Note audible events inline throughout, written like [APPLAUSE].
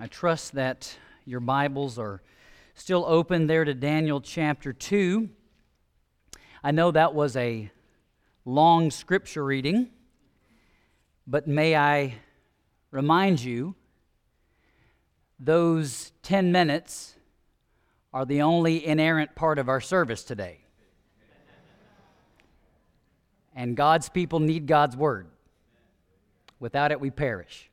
I trust that your Bibles are still open there to Daniel chapter 2. I know that was a long scripture reading, but may I remind you those 10 minutes are the only inerrant part of our service today. And God's people need God's word. Without it, we perish.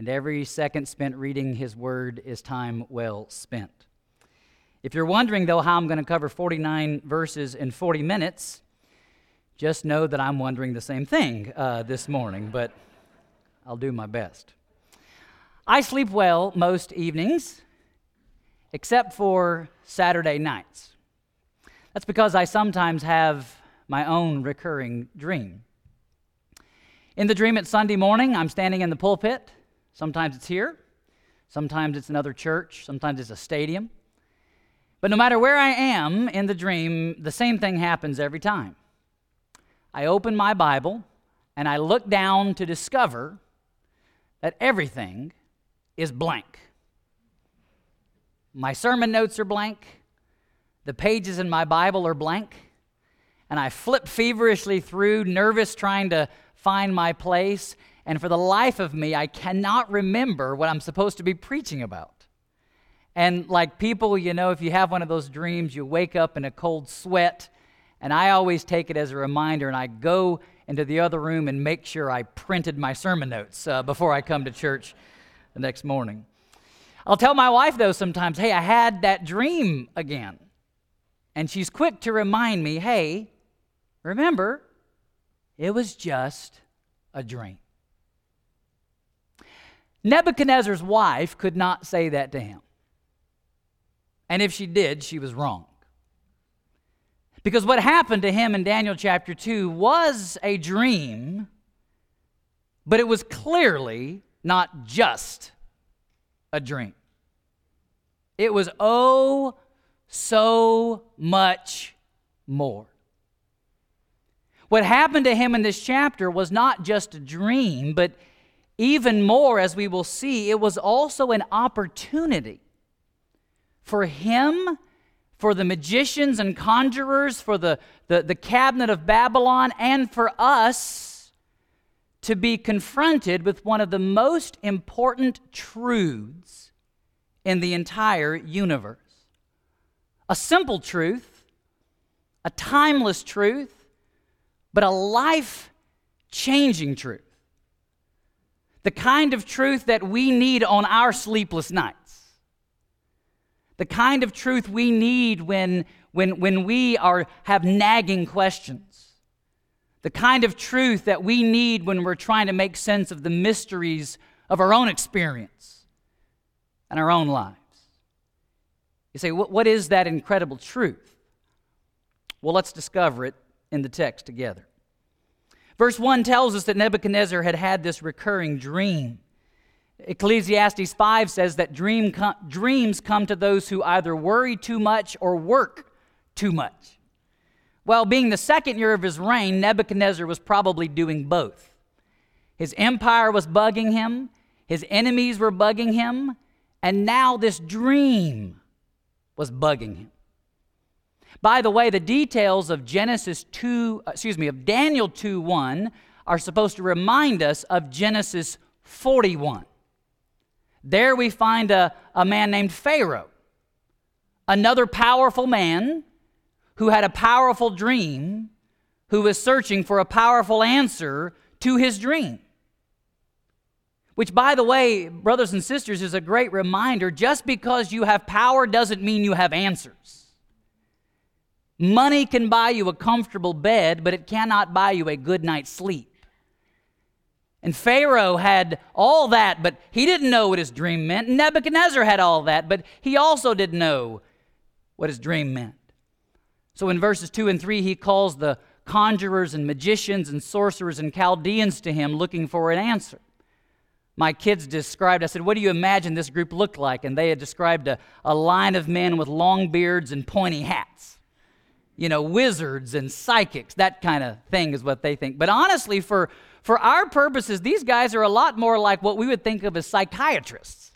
And every second spent reading His word is time well spent. If you're wondering, though, how I'm going to cover 49 verses in 40 minutes, just know that I'm wondering the same thing uh, this morning, but I'll do my best. I sleep well most evenings, except for Saturday nights. That's because I sometimes have my own recurring dream. In the dream, it's Sunday morning. I'm standing in the pulpit. Sometimes it's here, sometimes it's another church, sometimes it's a stadium. But no matter where I am in the dream, the same thing happens every time. I open my Bible and I look down to discover that everything is blank. My sermon notes are blank, the pages in my Bible are blank, and I flip feverishly through, nervous, trying to find my place, and for the life of me, I cannot remember what I'm supposed to be preaching about. And like people, you know, if you have one of those dreams, you wake up in a cold sweat, and I always take it as a reminder, and I go into the other room and make sure I printed my sermon notes uh, before I come to church the next morning. I'll tell my wife, though, sometimes, hey, I had that dream again. And she's quick to remind me, hey, remember, it was just a dream. Nebuchadnezzar's wife could not say that to him. And if she did, she was wrong. Because what happened to him in Daniel chapter 2 was a dream, but it was clearly not just a dream. It was oh so much more. What happened to him in this chapter was not just a dream, but even more, as we will see, it was also an opportunity for him, for the magicians and conjurers, for the, the, the cabinet of Babylon, and for us to be confronted with one of the most important truths in the entire universe. A simple truth, a timeless truth, but a life changing truth. The kind of truth that we need on our sleepless nights. The kind of truth we need when, when, when we are, have nagging questions. The kind of truth that we need when we're trying to make sense of the mysteries of our own experience and our own lives. You say, what, what is that incredible truth? Well, let's discover it in the text together. Verse 1 tells us that Nebuchadnezzar had had this recurring dream. Ecclesiastes 5 says that dream com- dreams come to those who either worry too much or work too much. Well, being the second year of his reign, Nebuchadnezzar was probably doing both. His empire was bugging him, his enemies were bugging him, and now this dream was bugging him. By the way, the details of Genesis 2, uh, excuse me, of Daniel 2 1 are supposed to remind us of Genesis 41. There we find a, a man named Pharaoh, another powerful man who had a powerful dream, who was searching for a powerful answer to his dream. Which, by the way, brothers and sisters, is a great reminder just because you have power doesn't mean you have answers. Money can buy you a comfortable bed, but it cannot buy you a good night's sleep. And Pharaoh had all that, but he didn't know what his dream meant. Nebuchadnezzar had all that, but he also didn't know what his dream meant. So in verses 2 and 3, he calls the conjurers and magicians and sorcerers and Chaldeans to him looking for an answer. My kids described, I said, What do you imagine this group looked like? And they had described a, a line of men with long beards and pointy hats you know, wizards and psychics, that kind of thing is what they think. But honestly, for, for our purposes, these guys are a lot more like what we would think of as psychiatrists.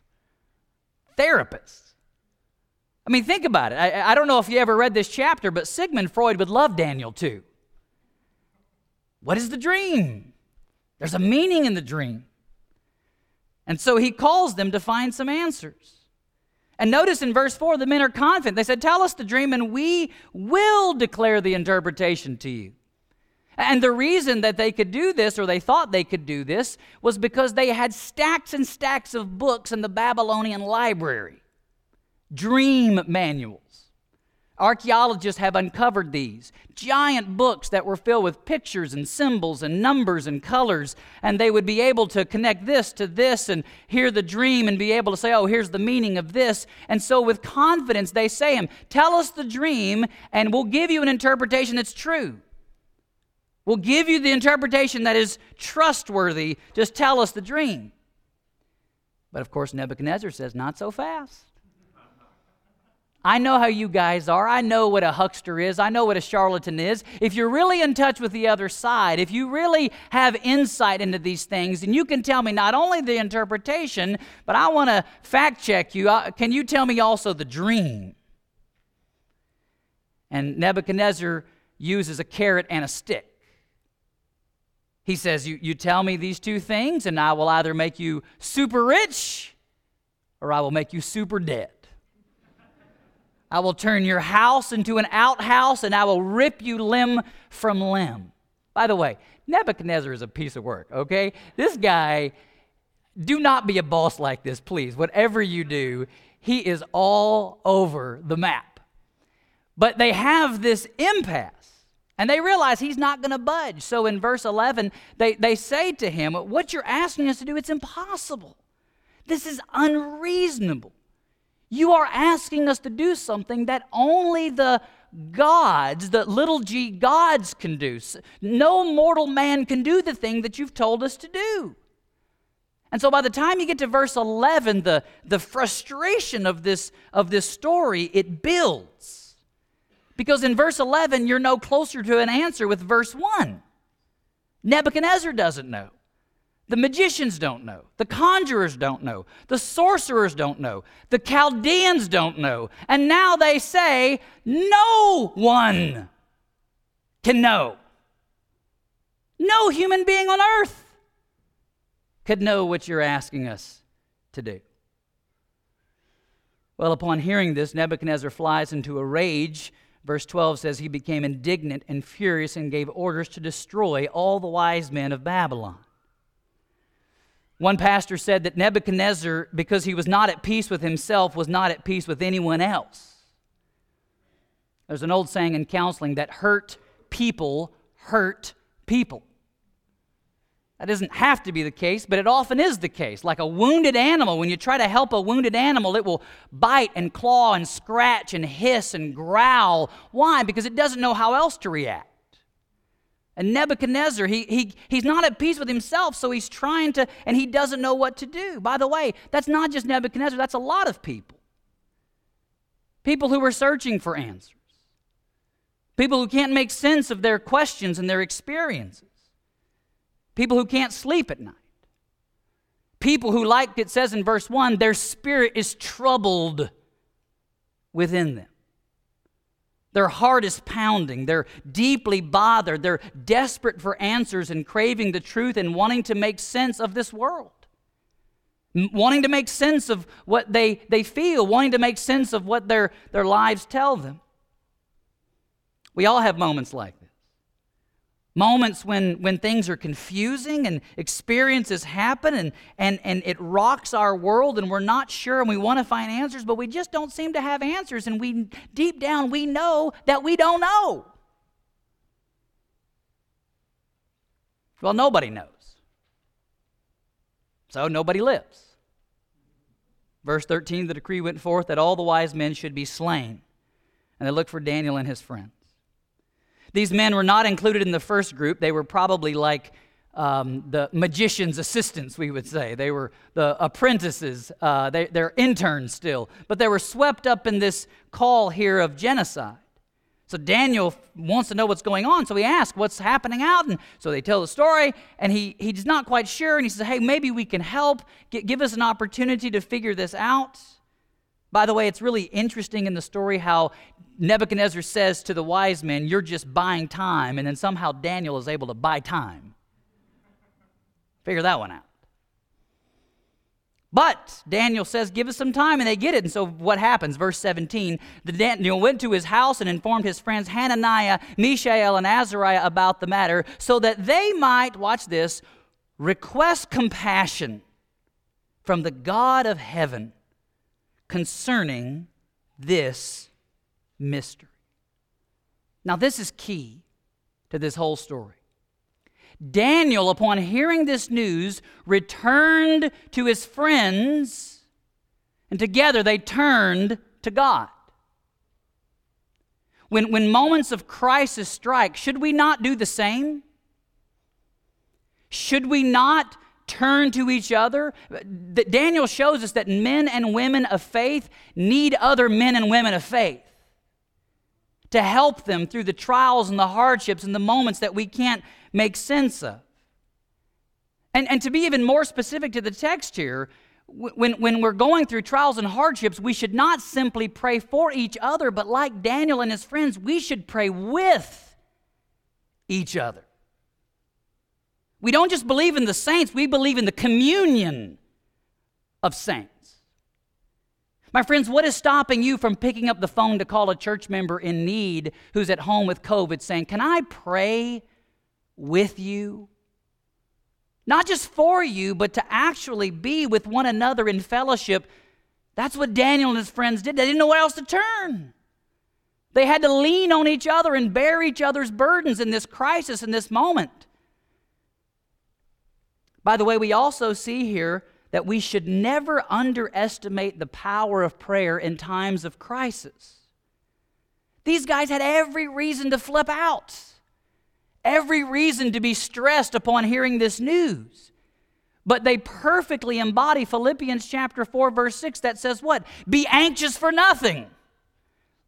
therapists. I mean, think about it. I, I don't know if you ever read this chapter, but Sigmund Freud would love Daniel too. What is the dream? There's a meaning in the dream. And so he calls them to find some answers. And notice in verse 4, the men are confident. They said, Tell us the dream, and we will declare the interpretation to you. And the reason that they could do this, or they thought they could do this, was because they had stacks and stacks of books in the Babylonian library, dream manuals. Archaeologists have uncovered these giant books that were filled with pictures and symbols and numbers and colors, and they would be able to connect this to this and hear the dream and be able to say, Oh, here's the meaning of this. And so, with confidence, they say him, Tell us the dream, and we'll give you an interpretation that's true. We'll give you the interpretation that is trustworthy. Just tell us the dream. But of course, Nebuchadnezzar says, Not so fast. I know how you guys are. I know what a huckster is. I know what a charlatan is. If you're really in touch with the other side, if you really have insight into these things, and you can tell me not only the interpretation, but I want to fact check you. Can you tell me also the dream? And Nebuchadnezzar uses a carrot and a stick. He says, you, you tell me these two things, and I will either make you super rich or I will make you super dead. I will turn your house into an outhouse and I will rip you limb from limb. By the way, Nebuchadnezzar is a piece of work, okay? This guy, do not be a boss like this, please. Whatever you do, he is all over the map. But they have this impasse and they realize he's not going to budge. So in verse 11, they, they say to him, What you're asking us to do, it's impossible. This is unreasonable. You are asking us to do something that only the gods, the little g gods, can do. No mortal man can do the thing that you've told us to do. And so by the time you get to verse 11, the, the frustration of this, of this story, it builds. Because in verse 11, you're no closer to an answer with verse 1. Nebuchadnezzar doesn't know. The magicians don't know. The conjurers don't know. The sorcerers don't know. The Chaldeans don't know. And now they say, no one can know. No human being on earth could know what you're asking us to do. Well, upon hearing this, Nebuchadnezzar flies into a rage. Verse 12 says, He became indignant and furious and gave orders to destroy all the wise men of Babylon. One pastor said that Nebuchadnezzar, because he was not at peace with himself, was not at peace with anyone else. There's an old saying in counseling that hurt people hurt people. That doesn't have to be the case, but it often is the case. Like a wounded animal, when you try to help a wounded animal, it will bite and claw and scratch and hiss and growl. Why? Because it doesn't know how else to react. And Nebuchadnezzar, he, he, he's not at peace with himself, so he's trying to, and he doesn't know what to do. By the way, that's not just Nebuchadnezzar, that's a lot of people. People who are searching for answers, people who can't make sense of their questions and their experiences, people who can't sleep at night, people who, like it says in verse 1, their spirit is troubled within them. Their heart is pounding. They're deeply bothered. They're desperate for answers and craving the truth and wanting to make sense of this world. wanting to make sense of what they, they feel, wanting to make sense of what their, their lives tell them. We all have moments like this. Moments when, when things are confusing and experiences happen and, and, and it rocks our world and we're not sure and we want to find answers, but we just don't seem to have answers. And we deep down we know that we don't know. Well, nobody knows. So nobody lives. Verse 13 the decree went forth that all the wise men should be slain. And they looked for Daniel and his friends. These men were not included in the first group. They were probably like um, the magician's assistants, we would say. They were the apprentices, uh, they, they're interns still. But they were swept up in this call here of genocide. So Daniel wants to know what's going on, so he asks what's happening out. And so they tell the story, and he, he's not quite sure. And he says, Hey, maybe we can help. G- give us an opportunity to figure this out. By the way, it's really interesting in the story how Nebuchadnezzar says to the wise men, You're just buying time, and then somehow Daniel is able to buy time. Figure that one out. But Daniel says, Give us some time, and they get it. And so what happens? Verse 17 the Daniel went to his house and informed his friends Hananiah, Mishael, and Azariah about the matter, so that they might, watch this, request compassion from the God of heaven concerning this mystery. Now, this is key to this whole story. Daniel, upon hearing this news, returned to his friends, and together they turned to God. When, when moments of crisis strike, should we not do the same? Should we not turn to each other? Daniel shows us that men and women of faith need other men and women of faith to help them through the trials and the hardships and the moments that we can't make sense of. And, and to be even more specific to the text here, when, when we're going through trials and hardships, we should not simply pray for each other, but like Daniel and his friends, we should pray with each other. We don't just believe in the saints, we believe in the communion of saints. My friends, what is stopping you from picking up the phone to call a church member in need who's at home with COVID saying, Can I pray with you. Not just for you, but to actually be with one another in fellowship. That's what Daniel and his friends did. They didn't know where else to turn. They had to lean on each other and bear each other's burdens in this crisis, in this moment. By the way, we also see here that we should never underestimate the power of prayer in times of crisis. These guys had every reason to flip out every reason to be stressed upon hearing this news. But they perfectly embody Philippians chapter 4, verse 6 that says, What? Be anxious for nothing.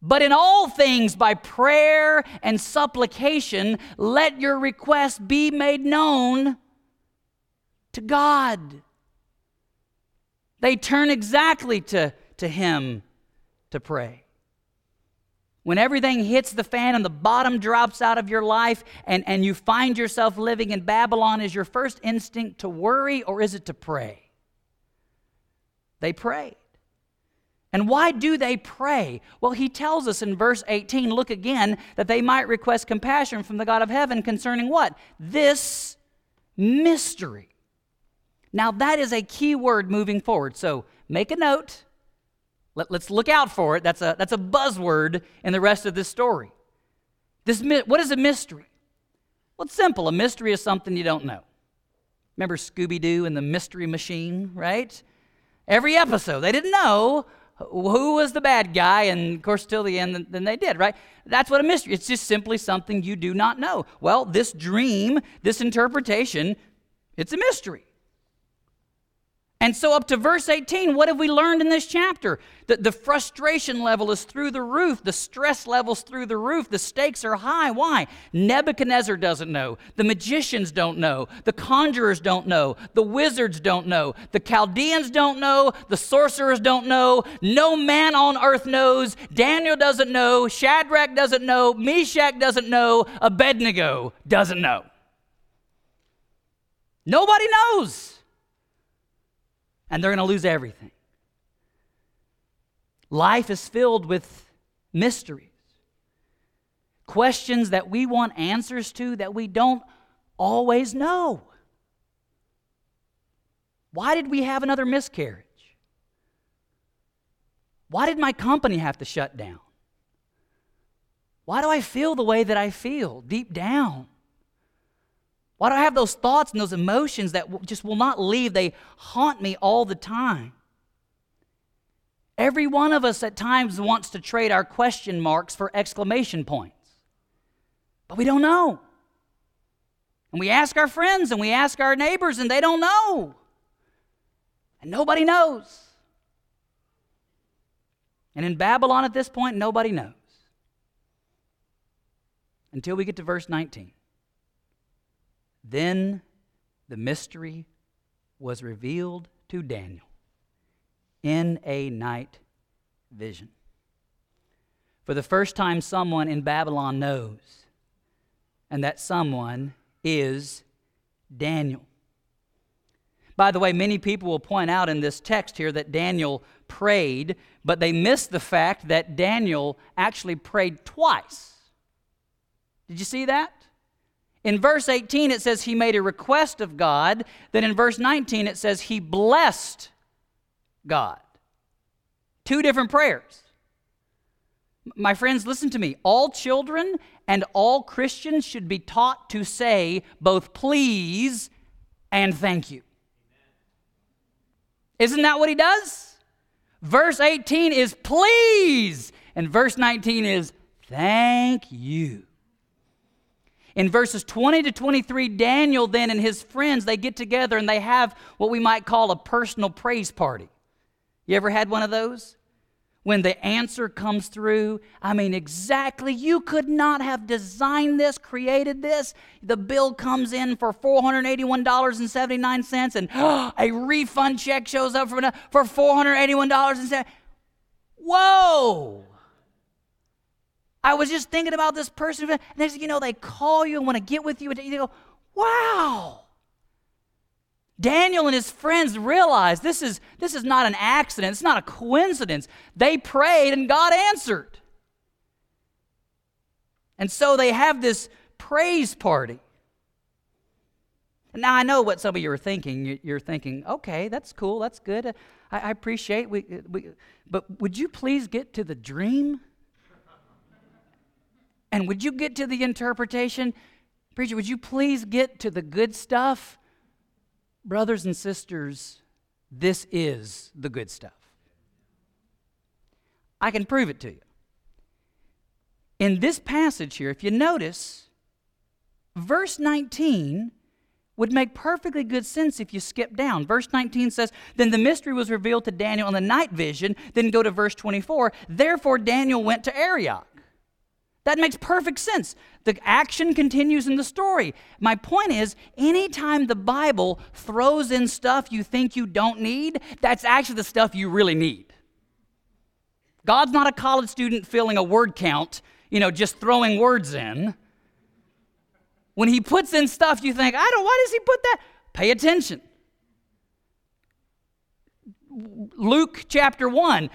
But in all things, by prayer and supplication, let your requests be made known to God. They turn exactly to, to Him to pray when everything hits the fan and the bottom drops out of your life and, and you find yourself living in Babylon, is your first instinct to worry or is it to pray? They prayed. And why do they pray? Well, he tells us in verse 18, look again, that they might request compassion from the God of heaven concerning what? This mystery. Now, that is a key word moving forward. So make a note let, us look out for it. That's a, that's a buzzword in the rest of this story. This, what is a mystery? Well, it's simple. A mystery is something you don't know. Remember Scooby Doo and the Mystery Machine, right? Every episode, they didn't know who was the bad guy, and of course, till the end, then they did, right? That's what a mystery. It's just simply something you do not know. Well, this dream, this interpretation, it's a mystery. And so, up to verse 18, what have we learned in this chapter? That the frustration level is through the roof, the stress level's through the roof, the stakes are high. Why? Nebuchadnezzar doesn't know, the magicians don't know, the conjurers don't know, the wizards don't know, the Chaldeans don't know, the sorcerers don't know, no man on earth knows, Daniel doesn't know, Shadrach doesn't know, Meshach doesn't know, Abednego doesn't know. Nobody knows and they're going to lose everything. Life is filled with mysteries, questions that we want answers to that we don't always know. Why did we have another miscarriage? Why did my company have to shut down? Why do I feel the way that I feel deep down? Why do I have those thoughts and those emotions that just will not leave? They haunt me all the time. Every one of us at times wants to trade our question marks for exclamation points, but we don't know. And we ask our friends and we ask our neighbors, and they don't know. And nobody knows. And in Babylon at this point, nobody knows. Until we get to verse 19. Then the mystery was revealed to Daniel in a night vision. For the first time, someone in Babylon knows, and that someone is Daniel. By the way, many people will point out in this text here that Daniel prayed, but they miss the fact that Daniel actually prayed twice. Did you see that? In verse 18, it says he made a request of God. Then in verse 19, it says he blessed God. Two different prayers. My friends, listen to me. All children and all Christians should be taught to say both please and thank you. Isn't that what he does? Verse 18 is please, and verse 19 is thank you. In verses 20 to 23, Daniel then and his friends, they get together and they have what we might call a personal praise party. You ever had one of those? When the answer comes through, I mean, exactly, you could not have designed this, created this. The bill comes in for $481.79, and oh, [GASPS] a refund check shows up for, for $481.79. Whoa! I was just thinking about this person. Next thing you know, they call you and want to get with you. And you go, wow. Daniel and his friends realized this is, this is not an accident, it's not a coincidence. They prayed and God answered. And so they have this praise party. Now I know what some of you are thinking. You're thinking, okay, that's cool, that's good. I, appreciate. We, we, but would you please get to the dream? And would you get to the interpretation? Preacher, would you please get to the good stuff? Brothers and sisters, this is the good stuff. I can prove it to you. In this passage here, if you notice, verse 19 would make perfectly good sense if you skip down. Verse 19 says, Then the mystery was revealed to Daniel in the night vision. Then go to verse 24. Therefore, Daniel went to Arioch. That makes perfect sense. The action continues in the story. My point is, anytime the Bible throws in stuff you think you don't need, that's actually the stuff you really need. God's not a college student filling a word count, you know, just throwing words in. When he puts in stuff you think, I don't, why does he put that? Pay attention. Luke chapter 1,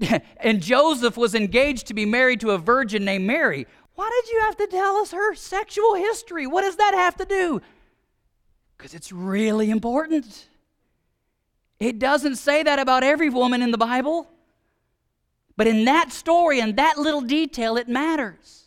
[LAUGHS] and Joseph was engaged to be married to a virgin named Mary. Why did you have to tell us her sexual history? What does that have to do? Because it's really important. It doesn't say that about every woman in the Bible, but in that story and that little detail, it matters.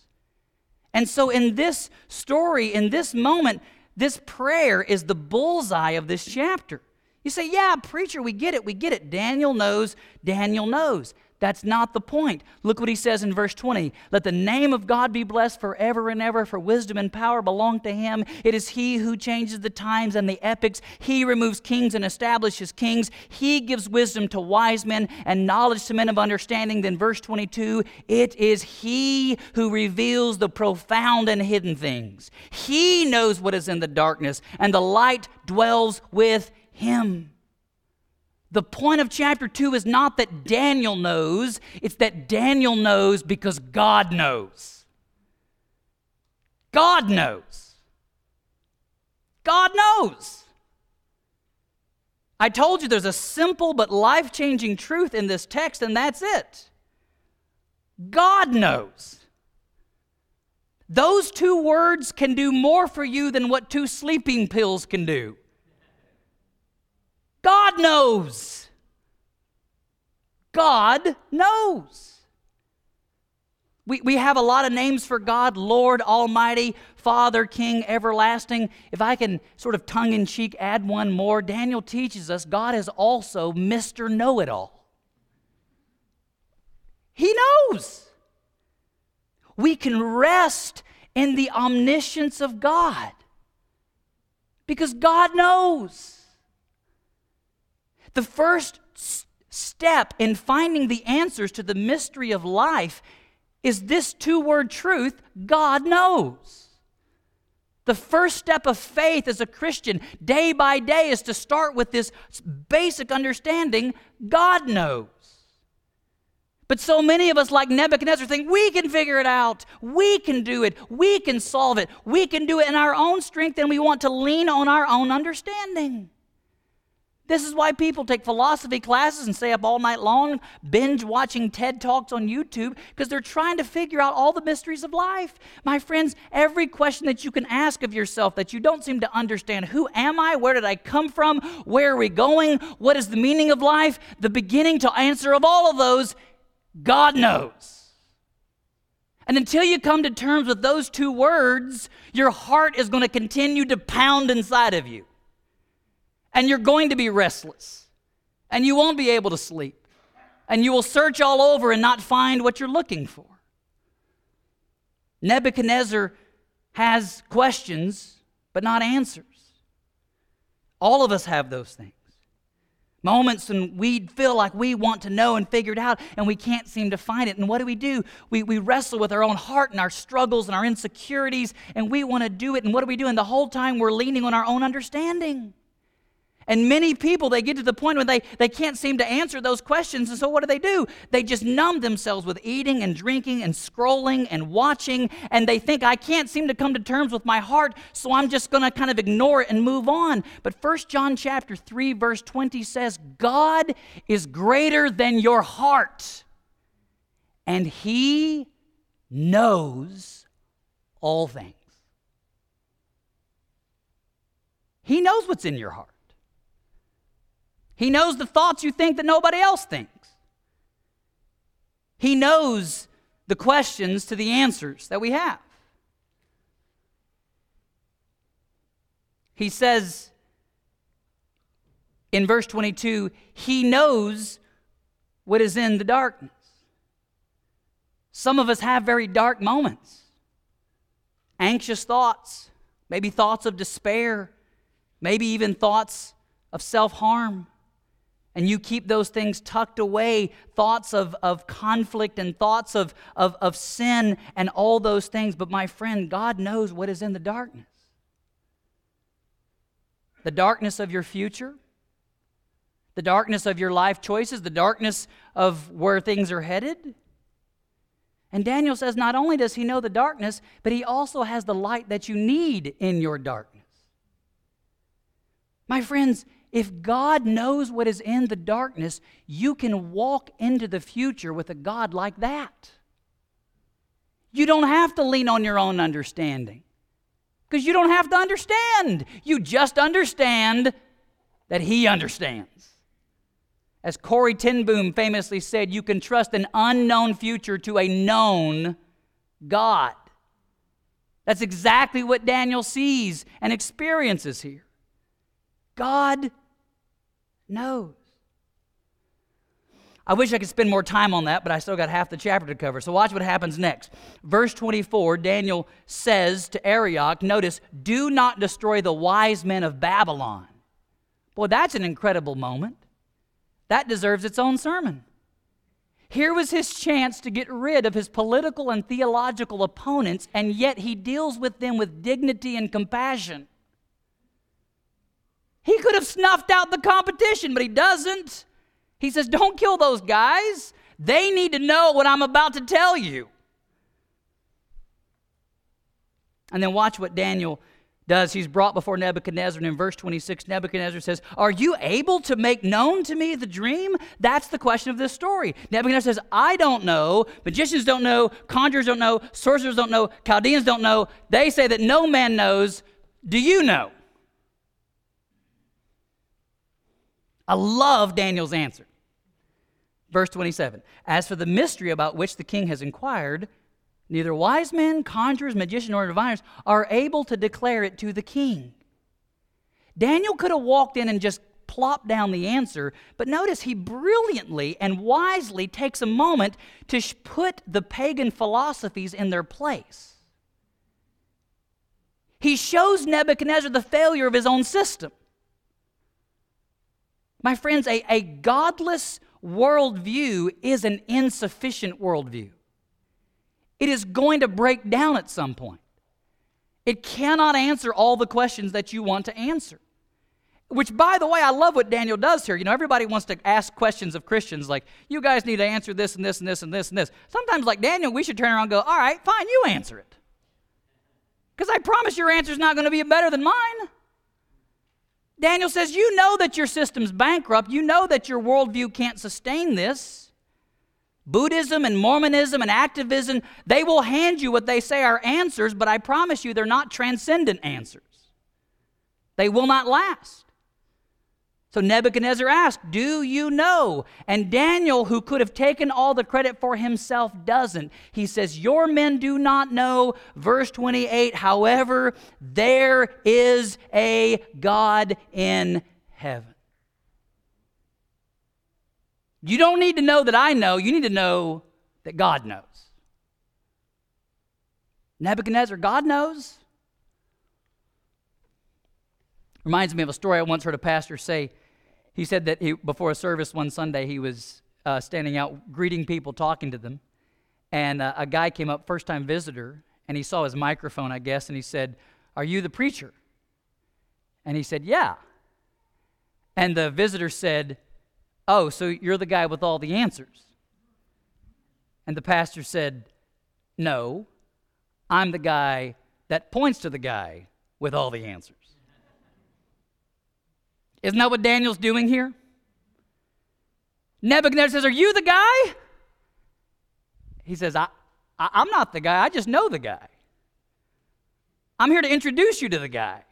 And so, in this story, in this moment, this prayer is the bullseye of this chapter. You say, Yeah, preacher, we get it, we get it. Daniel knows, Daniel knows. That's not the point. Look what he says in verse 20. Let the name of God be blessed forever and ever, for wisdom and power belong to him. It is he who changes the times and the epochs. He removes kings and establishes kings. He gives wisdom to wise men and knowledge to men of understanding. Then verse 22 it is he who reveals the profound and hidden things. He knows what is in the darkness, and the light dwells with him. The point of chapter 2 is not that Daniel knows, it's that Daniel knows because God knows. God knows. God knows. I told you there's a simple but life changing truth in this text, and that's it. God knows. Those two words can do more for you than what two sleeping pills can do. God knows. God knows. We, we have a lot of names for God Lord, Almighty, Father, King, Everlasting. If I can sort of tongue in cheek add one more, Daniel teaches us God is also Mr. Know It All. He knows. We can rest in the omniscience of God because God knows. The first step in finding the answers to the mystery of life is this two word truth God knows. The first step of faith as a Christian, day by day, is to start with this basic understanding God knows. But so many of us, like Nebuchadnezzar, think we can figure it out. We can do it. We can solve it. We can do it in our own strength, and we want to lean on our own understanding. This is why people take philosophy classes and stay up all night long, binge watching TED Talks on YouTube, because they're trying to figure out all the mysteries of life. My friends, every question that you can ask of yourself that you don't seem to understand who am I? Where did I come from? Where are we going? What is the meaning of life? The beginning to answer of all of those, God knows. And until you come to terms with those two words, your heart is going to continue to pound inside of you and you're going to be restless, and you won't be able to sleep, and you will search all over and not find what you're looking for. Nebuchadnezzar has questions, but not answers. All of us have those things. Moments when we feel like we want to know and figure it out and we can't seem to find it. And what do we do? We, we wrestle with our own heart and our struggles and our insecurities and we want to do it. And what are we doing? The whole time we're leaning on our own understanding. And many people, they get to the point where they, they can't seem to answer those questions. And so what do they do? They just numb themselves with eating and drinking and scrolling and watching. And they think, I can't seem to come to terms with my heart, so I'm just going to kind of ignore it and move on. But 1 John chapter 3, verse 20 says, God is greater than your heart, and he knows all things. He knows what's in your heart. He knows the thoughts you think that nobody else thinks. He knows the questions to the answers that we have. He says in verse 22 He knows what is in the darkness. Some of us have very dark moments, anxious thoughts, maybe thoughts of despair, maybe even thoughts of self harm and you keep those things tucked away thoughts of, of conflict and thoughts of, of, of sin and all those things. But my friend, God knows what is in the darkness the darkness of your future, the darkness of your life choices, the darkness of where things are headed. And Daniel says not only does he know the darkness, but he also has the light that you need in your darkness. My friends, if God knows what is in the darkness, you can walk into the future with a God like that. You don't have to lean on your own understanding because you don't have to understand. You just understand that He understands. As Corrie ten Boom famously said, you can trust an unknown future to a known God. That's exactly what Daniel sees and experiences here. God knows. I wish I could spend more time on that, but I still got half the chapter to cover. So watch what happens next. Verse 24, Daniel says to Arioch, notice, do not destroy the wise men of Babylon. Boy, that's an incredible moment. That deserves its own sermon. Here was his chance to get rid of his political and theological opponents, and yet he deals with them with dignity and compassion. He could have snuffed out the competition, but he doesn't. He says, Don't kill those guys. They need to know what I'm about to tell you. And then watch what Daniel does. He's brought before Nebuchadnezzar, and in verse 26, Nebuchadnezzar says, Are you able to make known to me the dream? That's the question of this story. Nebuchadnezzar says, I don't know. Magicians don't know. Conjurers don't know. Sorcerers don't know. Chaldeans don't know. They say that no man knows. Do you know? I love Daniel's answer. Verse 27 As for the mystery about which the king has inquired, neither wise men, conjurers, magicians, nor diviners are able to declare it to the king. Daniel could have walked in and just plopped down the answer, but notice he brilliantly and wisely takes a moment to put the pagan philosophies in their place. He shows Nebuchadnezzar the failure of his own system. My friends, a, a godless worldview is an insufficient worldview. It is going to break down at some point. It cannot answer all the questions that you want to answer. Which, by the way, I love what Daniel does here. You know, everybody wants to ask questions of Christians like, you guys need to answer this and this and this and this and this. Sometimes, like Daniel, we should turn around and go, all right, fine, you answer it. Because I promise your answer is not going to be better than mine. Daniel says, You know that your system's bankrupt. You know that your worldview can't sustain this. Buddhism and Mormonism and activism, they will hand you what they say are answers, but I promise you they're not transcendent answers. They will not last. So Nebuchadnezzar asked, Do you know? And Daniel, who could have taken all the credit for himself, doesn't. He says, Your men do not know. Verse 28 However, there is a God in heaven. You don't need to know that I know, you need to know that God knows. Nebuchadnezzar, God knows. Reminds me of a story I once heard a pastor say he said that he, before a service one Sunday, he was uh, standing out greeting people, talking to them. And uh, a guy came up, first time visitor, and he saw his microphone, I guess, and he said, Are you the preacher? And he said, Yeah. And the visitor said, Oh, so you're the guy with all the answers. And the pastor said, No, I'm the guy that points to the guy with all the answers. Isn't that what Daniel's doing here? Nebuchadnezzar says, Are you the guy? He says, I, I, I'm not the guy, I just know the guy. I'm here to introduce you to the guy.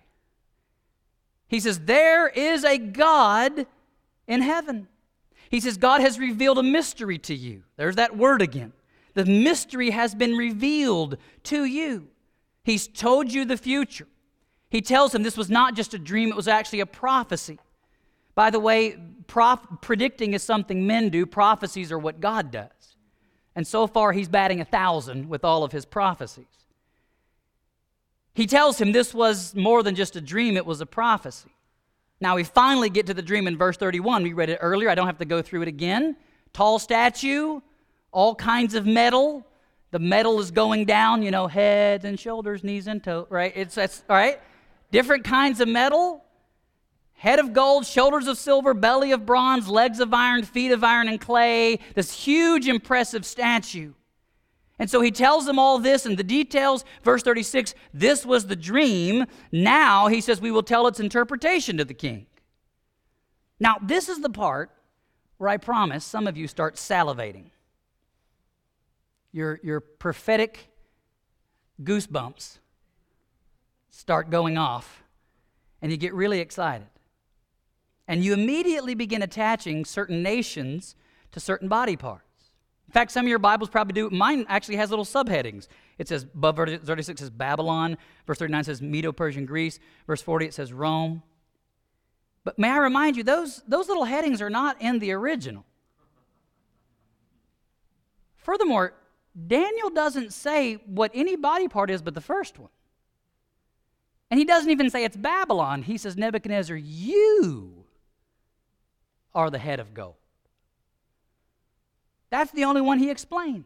He says, There is a God in heaven. He says, God has revealed a mystery to you. There's that word again. The mystery has been revealed to you. He's told you the future. He tells him this was not just a dream, it was actually a prophecy. By the way, prof- predicting is something men do, prophecies are what God does. And so far, he's batting a thousand with all of his prophecies. He tells him this was more than just a dream, it was a prophecy. Now, we finally get to the dream in verse 31. We read it earlier. I don't have to go through it again. Tall statue, all kinds of metal. The metal is going down, you know, heads and shoulders, knees and toes, right? It's, that's, all right? Different kinds of metal head of gold, shoulders of silver, belly of bronze, legs of iron, feet of iron and clay, this huge, impressive statue. And so he tells them all this and the details. Verse 36 this was the dream. Now he says, We will tell its interpretation to the king. Now, this is the part where I promise some of you start salivating. Your, your prophetic goosebumps start going off, and you get really excited. And you immediately begin attaching certain nations to certain body parts. In fact, some of your Bibles probably do. Mine actually has little subheadings. It says, above verse 36 says Babylon. Verse 39 says Medo Persian Greece. Verse 40 it says Rome. But may I remind you, those, those little headings are not in the original. Furthermore, Daniel doesn't say what any body part is but the first one. And he doesn't even say it's Babylon. He says, Nebuchadnezzar, you are the head of gold. That's the only one he explains.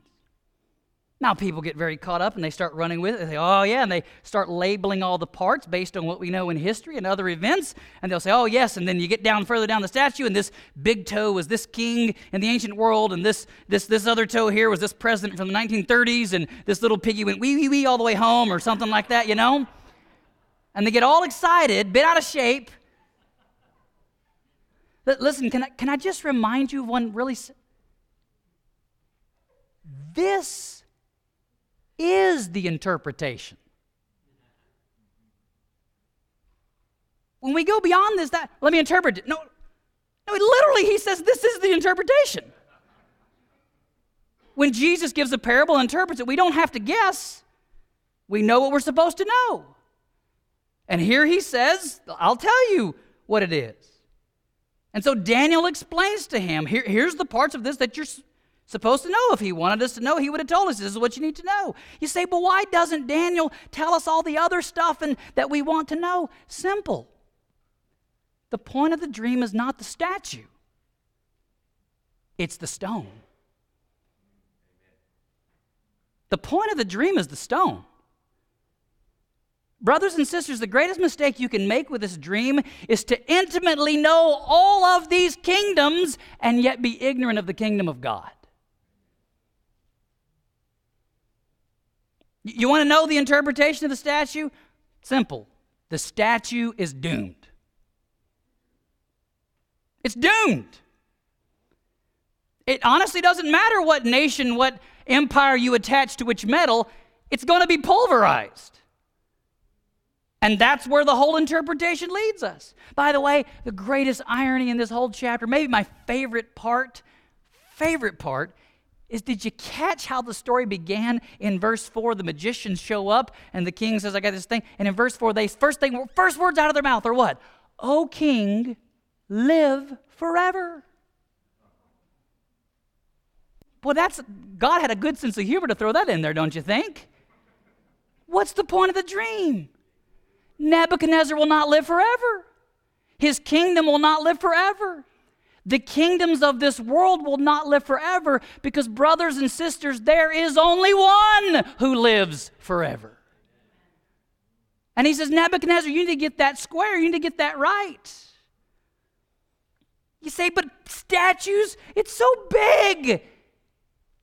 Now, people get very caught up and they start running with it. They say, oh, yeah, and they start labeling all the parts based on what we know in history and other events. And they'll say, oh, yes, and then you get down further down the statue, and this big toe was this king in the ancient world, and this, this, this other toe here was this president from the 1930s, and this little piggy went wee, wee, wee all the way home, or something like that, you know? And they get all excited, bit out of shape. Listen, can I, can I just remind you of one really? This is the interpretation. When we go beyond this, that let me interpret it. No, no, literally, he says this is the interpretation. When Jesus gives a parable and interprets it, we don't have to guess. We know what we're supposed to know. And here he says, I'll tell you what it is. And so Daniel explains to him, here, here's the parts of this that you're supposed to know. If he wanted us to know, he would have told us this is what you need to know. You say, but why doesn't Daniel tell us all the other stuff and that we want to know? Simple. The point of the dream is not the statue, it's the stone. The point of the dream is the stone. Brothers and sisters, the greatest mistake you can make with this dream is to intimately know all of these kingdoms and yet be ignorant of the kingdom of God. You want to know the interpretation of the statue? Simple. The statue is doomed. It's doomed. It honestly doesn't matter what nation, what empire you attach to which metal, it's going to be pulverized. And that's where the whole interpretation leads us. By the way, the greatest irony in this whole chapter, maybe my favorite part, favorite part, is did you catch how the story began? In verse 4 the magicians show up and the king says i got this thing. And in verse 4 they first thing first words out of their mouth are what? O king live forever. Well that's god had a good sense of humor to throw that in there don't you think? What's the point of the dream Nebuchadnezzar will not live forever. His kingdom will not live forever. The kingdoms of this world will not live forever because, brothers and sisters, there is only one who lives forever. And he says, Nebuchadnezzar, you need to get that square. You need to get that right. You say, but statues, it's so big.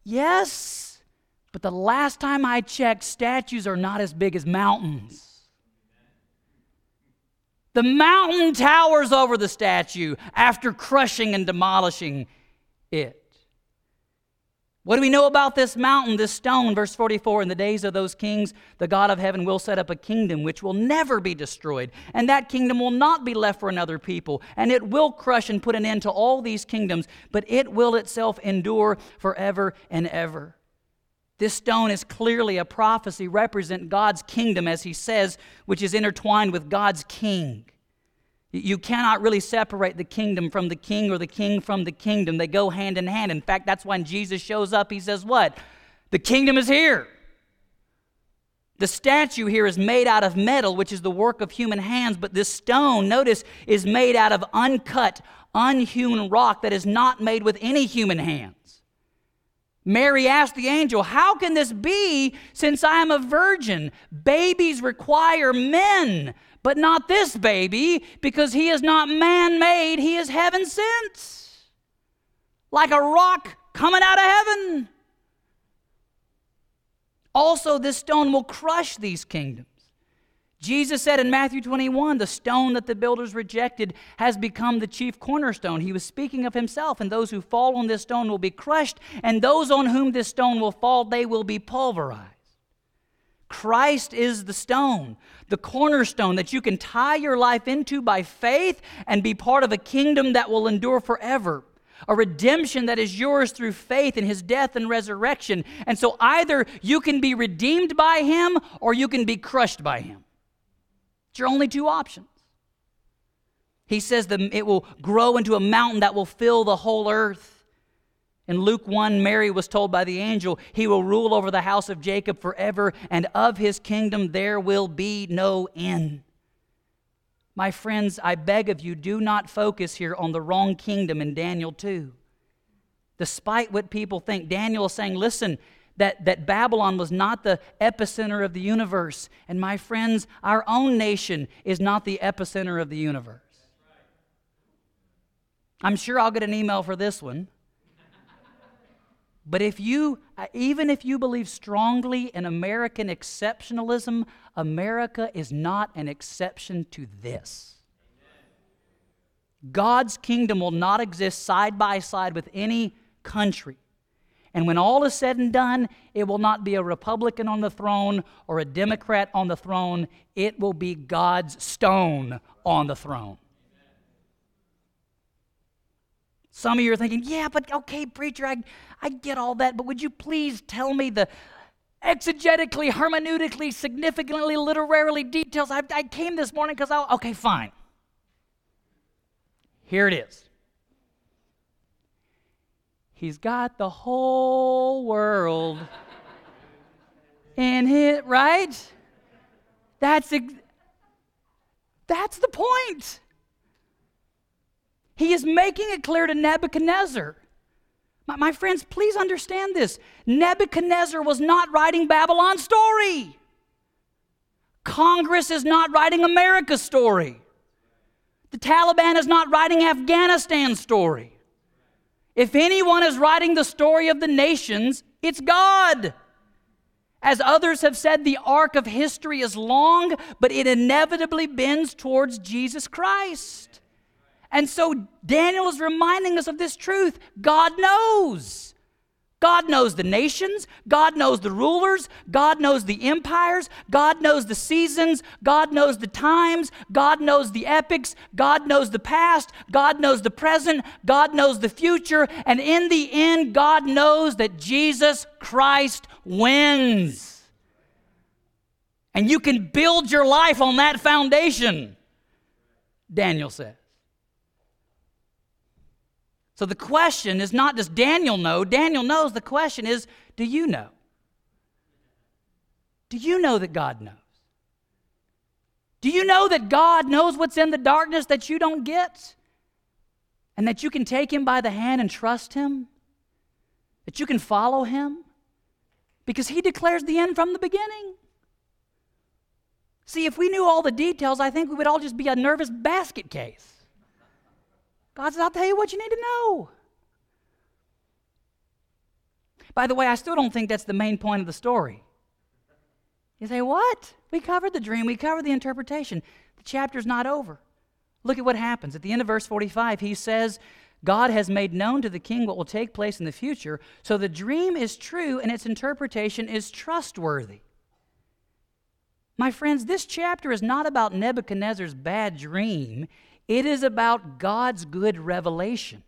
Yes, but the last time I checked, statues are not as big as mountains. The mountain towers over the statue after crushing and demolishing it. What do we know about this mountain, this stone? Verse 44 In the days of those kings, the God of heaven will set up a kingdom which will never be destroyed, and that kingdom will not be left for another people, and it will crush and put an end to all these kingdoms, but it will itself endure forever and ever. This stone is clearly a prophecy represent God's kingdom, as he says, which is intertwined with God's king. You cannot really separate the kingdom from the king or the king from the kingdom. They go hand in hand. In fact, that's when Jesus shows up. He says, What? The kingdom is here. The statue here is made out of metal, which is the work of human hands, but this stone, notice, is made out of uncut, unhewn rock that is not made with any human hands. Mary asked the angel, How can this be since I am a virgin? Babies require men, but not this baby, because he is not man made, he is heaven sent. Like a rock coming out of heaven. Also, this stone will crush these kingdoms. Jesus said in Matthew 21, the stone that the builders rejected has become the chief cornerstone. He was speaking of himself, and those who fall on this stone will be crushed, and those on whom this stone will fall, they will be pulverized. Christ is the stone, the cornerstone that you can tie your life into by faith and be part of a kingdom that will endure forever a redemption that is yours through faith in his death and resurrection. And so either you can be redeemed by him or you can be crushed by him. It's your only two options. He says that it will grow into a mountain that will fill the whole earth. In Luke 1, Mary was told by the angel, He will rule over the house of Jacob forever, and of his kingdom there will be no end. My friends, I beg of you, do not focus here on the wrong kingdom in Daniel 2. Despite what people think, Daniel is saying, Listen, that, that Babylon was not the epicenter of the universe. And my friends, our own nation is not the epicenter of the universe. I'm sure I'll get an email for this one. But if you, uh, even if you believe strongly in American exceptionalism, America is not an exception to this. God's kingdom will not exist side by side with any country. And when all is said and done, it will not be a Republican on the throne or a Democrat on the throne. It will be God's stone on the throne. Some of you are thinking, yeah, but okay, preacher, I, I get all that, but would you please tell me the exegetically, hermeneutically, significantly, literarily details? I, I came this morning because I, okay, fine. Here it is. He's got the whole world in it, right? That's, ex- that's the point. He is making it clear to Nebuchadnezzar. My, my friends, please understand this. Nebuchadnezzar was not writing Babylon's story. Congress is not writing America's story. The Taliban is not writing Afghanistan's story. If anyone is writing the story of the nations, it's God. As others have said, the arc of history is long, but it inevitably bends towards Jesus Christ. And so Daniel is reminding us of this truth God knows. God knows the nations, God knows the rulers, God knows the empires, God knows the seasons, God knows the times, God knows the epics, God knows the past, God knows the present, God knows the future, and in the end, God knows that Jesus Christ wins. And you can build your life on that foundation, Daniel says. So the question is not does Daniel know? Daniel knows. The question is do you know? Do you know that God knows? Do you know that God knows what's in the darkness that you don't get? And that you can take Him by the hand and trust Him? That you can follow Him? Because He declares the end from the beginning. See, if we knew all the details, I think we would all just be a nervous basket case. God says, I'll tell you what you need to know. By the way, I still don't think that's the main point of the story. You say, What? We covered the dream, we covered the interpretation. The chapter's not over. Look at what happens. At the end of verse 45, he says, God has made known to the king what will take place in the future, so the dream is true and its interpretation is trustworthy. My friends, this chapter is not about Nebuchadnezzar's bad dream. It is about God's good revelation.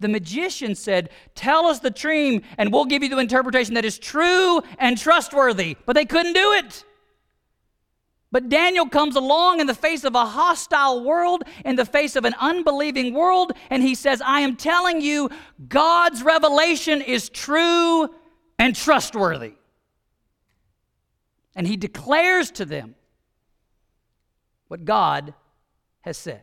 The magician said, Tell us the dream, and we'll give you the interpretation that is true and trustworthy. But they couldn't do it. But Daniel comes along in the face of a hostile world, in the face of an unbelieving world, and he says, I am telling you, God's revelation is true and trustworthy. And he declares to them what God has said.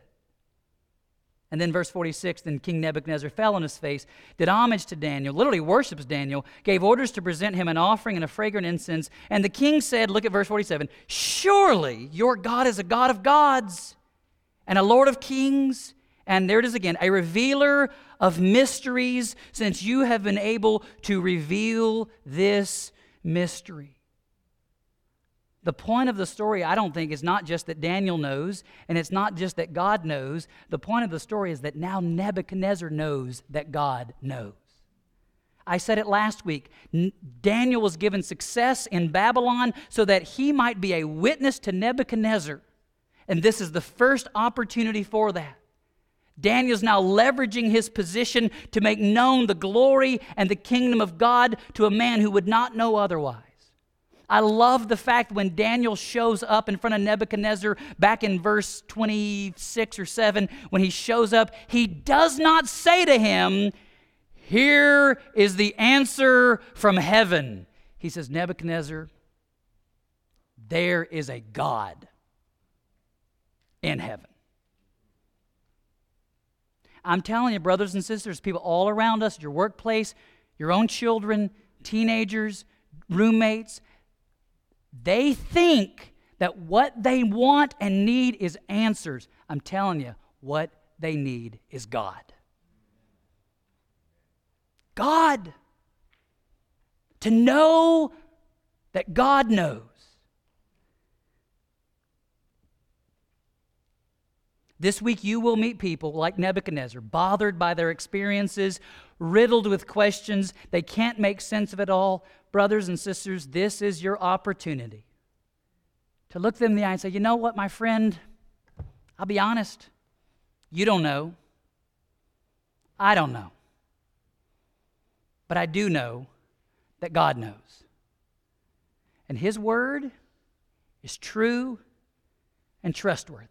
And then verse 46 then King Nebuchadnezzar fell on his face, did homage to Daniel, literally worships Daniel, gave orders to present him an offering and a fragrant incense. And the king said, Look at verse 47 Surely your God is a God of gods and a Lord of kings. And there it is again, a revealer of mysteries, since you have been able to reveal this mystery. The point of the story, I don't think, is not just that Daniel knows, and it's not just that God knows. The point of the story is that now Nebuchadnezzar knows that God knows. I said it last week. Daniel was given success in Babylon so that he might be a witness to Nebuchadnezzar. And this is the first opportunity for that. Daniel's now leveraging his position to make known the glory and the kingdom of God to a man who would not know otherwise. I love the fact when Daniel shows up in front of Nebuchadnezzar back in verse 26 or 7, when he shows up, he does not say to him, Here is the answer from heaven. He says, Nebuchadnezzar, there is a God in heaven. I'm telling you, brothers and sisters, people all around us, your workplace, your own children, teenagers, roommates, they think that what they want and need is answers. I'm telling you, what they need is God. God. To know that God knows. This week, you will meet people like Nebuchadnezzar, bothered by their experiences, riddled with questions. They can't make sense of it all. Brothers and sisters, this is your opportunity to look them in the eye and say, You know what, my friend? I'll be honest. You don't know. I don't know. But I do know that God knows. And His word is true and trustworthy.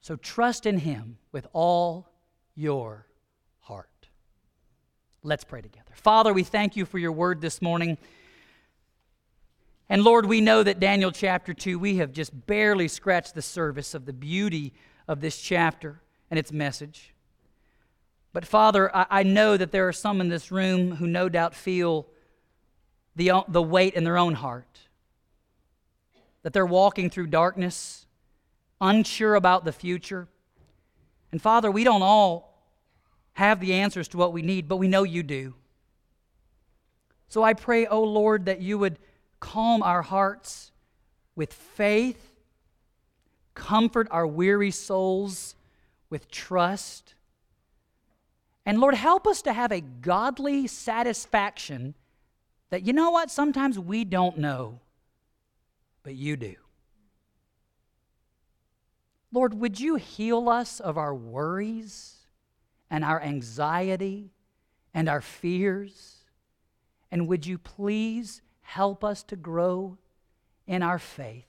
So trust in Him with all your. Let's pray together. Father, we thank you for your word this morning. And Lord, we know that Daniel chapter 2, we have just barely scratched the surface of the beauty of this chapter and its message. But Father, I, I know that there are some in this room who no doubt feel the, the weight in their own heart. that they're walking through darkness, unsure about the future. And Father, we don't all have the answers to what we need, but we know you do. So I pray, O oh Lord, that you would calm our hearts with faith, comfort our weary souls with trust. And Lord, help us to have a godly satisfaction that, you know what, sometimes we don't know, but you do. Lord, would you heal us of our worries and our anxiety and our fears? And would you please help us to grow in our faith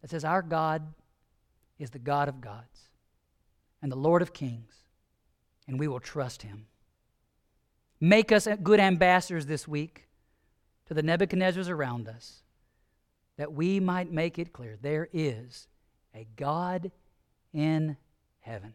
that says our God is the God of gods and the Lord of kings, and we will trust him. Make us good ambassadors this week to the Nebuchadnezzars around us that we might make it clear there is a God in heaven.